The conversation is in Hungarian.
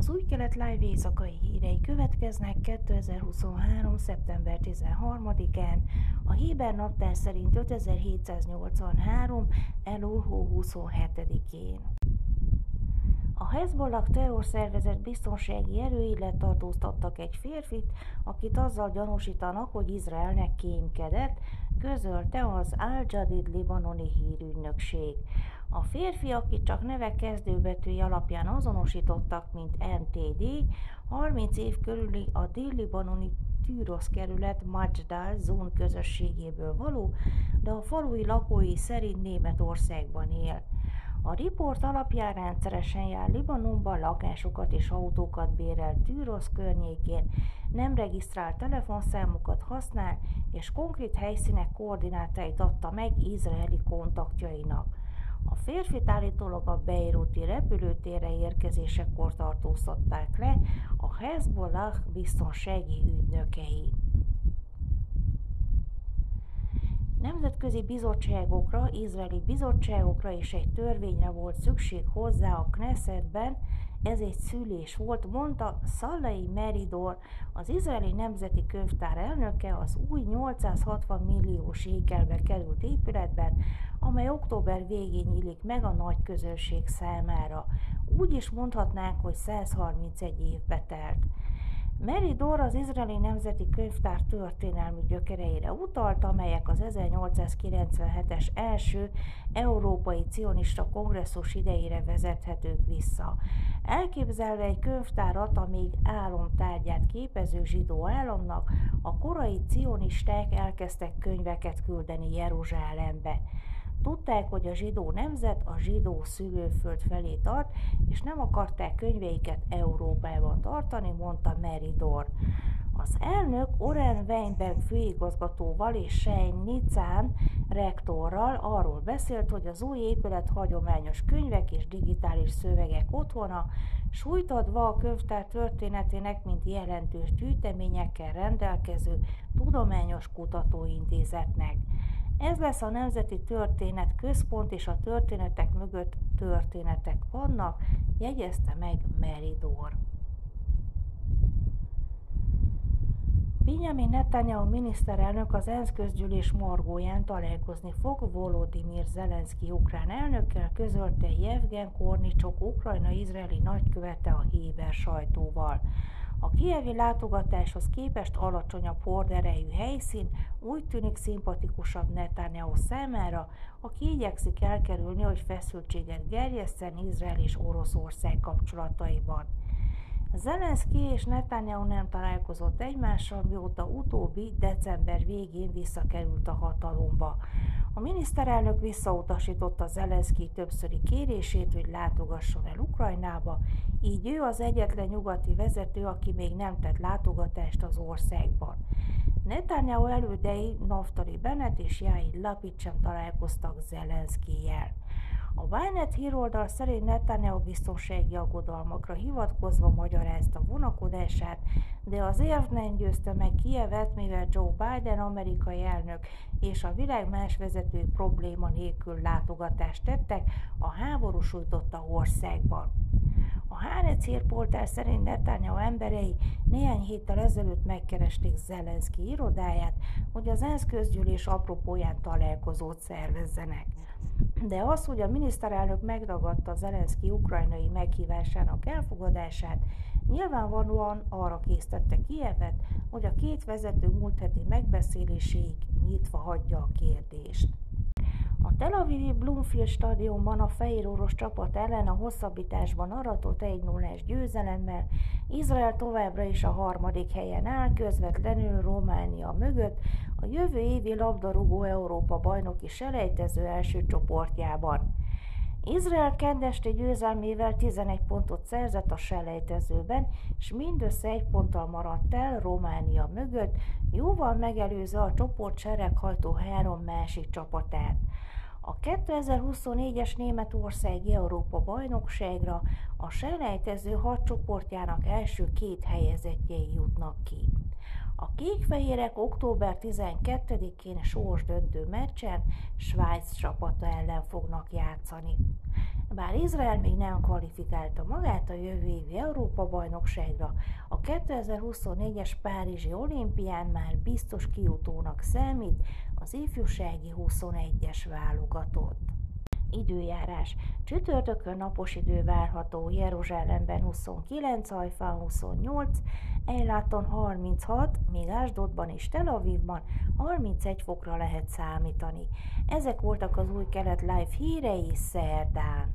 Az új kelet live éjszakai hírei következnek 2023. szeptember 13-án, a Héber naptár szerint 5783. elul 27-én. A Hezbollah terrorszervezet biztonsági erői letartóztattak egy férfit, akit azzal gyanúsítanak, hogy Izraelnek kémkedett, közölte az Al-Jadid libanoni hírügynökség. A férfi, akit csak neve kezdőbetűi alapján azonosítottak, mint MTD, 30 év körüli a dél-libanoni Tűrosz kerület Majdal zón közösségéből való, de a falui lakói szerint Németországban él. A riport alapján rendszeresen jár Libanonban lakásokat és autókat bérel Tűrosz környékén, nem regisztrált telefonszámokat használ, és konkrét helyszínek koordinátáit adta meg izraeli kontaktjainak. Férfit állítólag a Beiruti repülőtérre érkezésekor tartóztatták le a Hezbollah biztonsági ügynökei. Nemzetközi bizottságokra, izraeli bizottságokra és egy törvényre volt szükség hozzá a Knessetben, ez egy szülés volt, mondta Szallai Meridor, az izraeli nemzeti könyvtár elnöke az új 860 millió sékelbe került épületben, amely október végén nyílik meg a nagy közönség számára. Úgy is mondhatnánk, hogy 131 évbe telt. Meridor az izraeli nemzeti könyvtár történelmi gyökereire utalt, amelyek az 1897-es első európai cionista kongresszus idejére vezethetők vissza. Elképzelve egy könyvtárat a még álomtárgyát képező zsidó államnak, a korai cionisták elkezdtek könyveket küldeni Jeruzsálembe. Tudták, hogy a zsidó nemzet a zsidó szülőföld felé tart, és nem akarták könyveiket Európában tartani, mondta Meridor. Az elnök Oren Weinberg főigazgatóval és Sein Nicán rektorral arról beszélt, hogy az új épület hagyományos könyvek és digitális szövegek otthona, sújtadva a könyvtár történetének, mint jelentős gyűjteményekkel rendelkező tudományos kutatóintézetnek. Ez lesz a Nemzeti Történet Központ, és a történetek mögött történetek vannak, jegyezte meg Meridor. Benjamin Netanyahu miniszterelnök az ENSZ közgyűlés margóján találkozni fog Volodymyr Zelenszky ukrán elnökkel, közölte Jevgen Kornicsok ukrajna-izraeli nagykövete a Héber sajtóval. A kievi látogatáshoz képest alacsonyabb horderejű helyszín úgy tűnik szimpatikusabb Netanyahu számára, aki igyekszik elkerülni, hogy feszültséget gerjesszen Izrael és Oroszország kapcsolataiban. Zelenszky és Netanyahu nem találkozott egymással, mióta utóbbi december végén visszakerült a hatalomba. A miniszterelnök visszautasította Zelenszky többszöri kérését, hogy látogasson el Ukrajnába, így ő az egyetlen nyugati vezető, aki még nem tett látogatást az országban. Netanyahu elődei Naftali Bennett és Jair Lapid sem találkoztak Zelenszkijel. A Vájnet híroldal szerint Netanyahu biztonsági aggodalmakra hivatkozva magyarázta vonakodását, de az érv nem győzte meg Kievet, mivel Joe Biden amerikai elnök és a világ más vezetői probléma nélkül látogatást tettek a háború sújtotta országban. A Hárec hírpoltár szerint Netanyahu emberei néhány héttel ezelőtt megkeresték Zelenszky irodáját, hogy az ENSZ közgyűlés apropóján találkozót szervezzenek. De az, hogy a miniszterelnök megragadta Zelenszky ukrajnai meghívásának elfogadását, nyilvánvalóan arra késztette Kievet, hogy a két vezető múlt heti megbeszéléséig nyitva hagyja a kérdést. A Tel Avivi Bloomfield stadionban a fehér orosz csapat ellen a hosszabbításban aratott 1 0 győzelemmel Izrael továbbra is a harmadik helyen áll, közvetlenül Románia mögött, a jövő évi labdarúgó Európa bajnoki selejtező első csoportjában. Izrael kedvesti győzelmével 11 pontot szerzett a selejtezőben, és mindössze egy ponttal maradt el Románia mögött, jóval megelőzve a csoport sereghajtó három másik csapatát. A 2024-es Németországi Európa bajnokságra a selejtező hat csoportjának első két helyezettjei jutnak ki. A kékfehérek október 12-én sorsdöntő meccsen Svájc csapata ellen fognak játszani. Bár Izrael még nem kvalifikálta magát a jövő évi Európa-bajnokságra, a 2024-es Párizsi olimpián már biztos kiutónak számít az ifjúsági 21-es válogatott. Időjárás. Csütörtökön napos idő várható Jeruzsálemben 29, Hajfán 28, Ejláton 36, míg Ásdodban és Tel Avivban 31 fokra lehet számítani. Ezek voltak az új kelet live hírei szerdán.